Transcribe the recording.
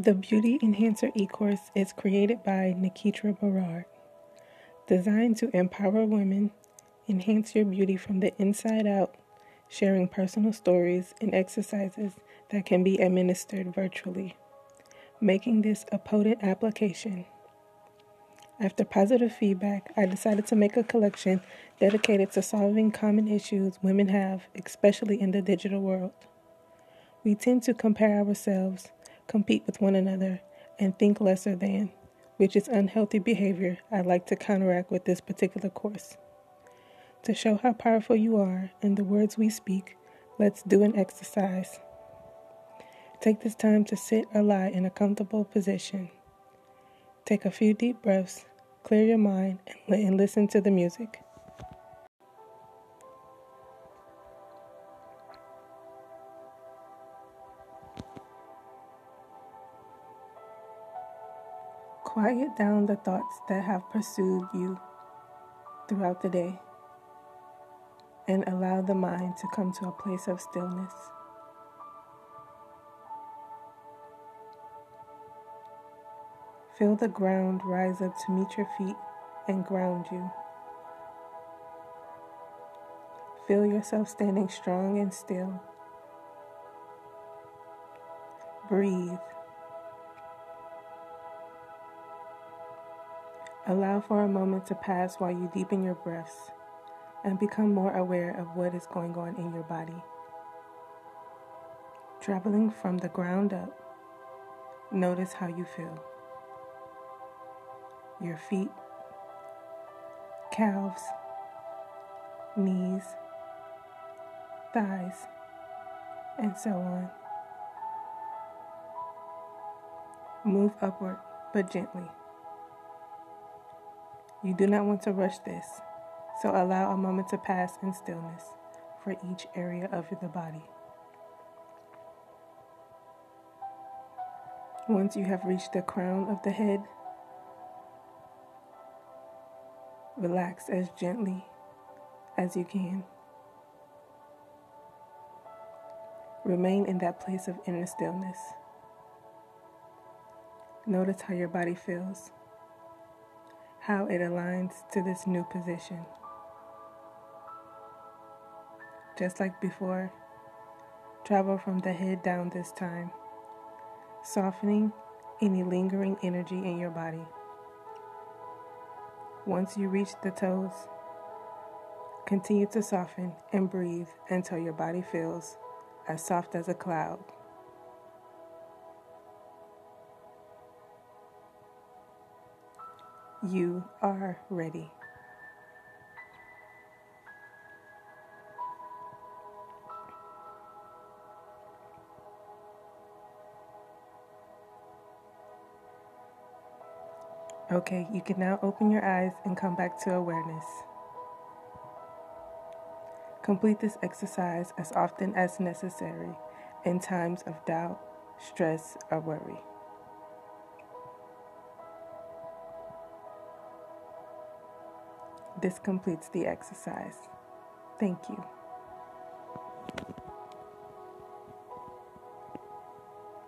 The Beauty Enhancer e course is created by Nikitra Berard, designed to empower women, enhance your beauty from the inside out, sharing personal stories and exercises that can be administered virtually, making this a potent application. After positive feedback, I decided to make a collection dedicated to solving common issues women have, especially in the digital world. We tend to compare ourselves compete with one another, and think lesser than, which is unhealthy behavior I'd like to counteract with this particular course. To show how powerful you are in the words we speak, let's do an exercise. Take this time to sit or lie in a comfortable position. Take a few deep breaths, clear your mind, and listen to the music. Quiet down the thoughts that have pursued you throughout the day and allow the mind to come to a place of stillness. Feel the ground rise up to meet your feet and ground you. Feel yourself standing strong and still. Breathe. Allow for a moment to pass while you deepen your breaths and become more aware of what is going on in your body. Traveling from the ground up, notice how you feel. Your feet, calves, knees, thighs, and so on. Move upward, but gently. You do not want to rush this, so allow a moment to pass in stillness for each area of the body. Once you have reached the crown of the head, relax as gently as you can. Remain in that place of inner stillness. Notice how your body feels how it aligns to this new position. Just like before, travel from the head down this time, softening any lingering energy in your body. Once you reach the toes, continue to soften and breathe until your body feels as soft as a cloud. You are ready. Okay, you can now open your eyes and come back to awareness. Complete this exercise as often as necessary in times of doubt, stress, or worry. This completes the exercise. Thank you.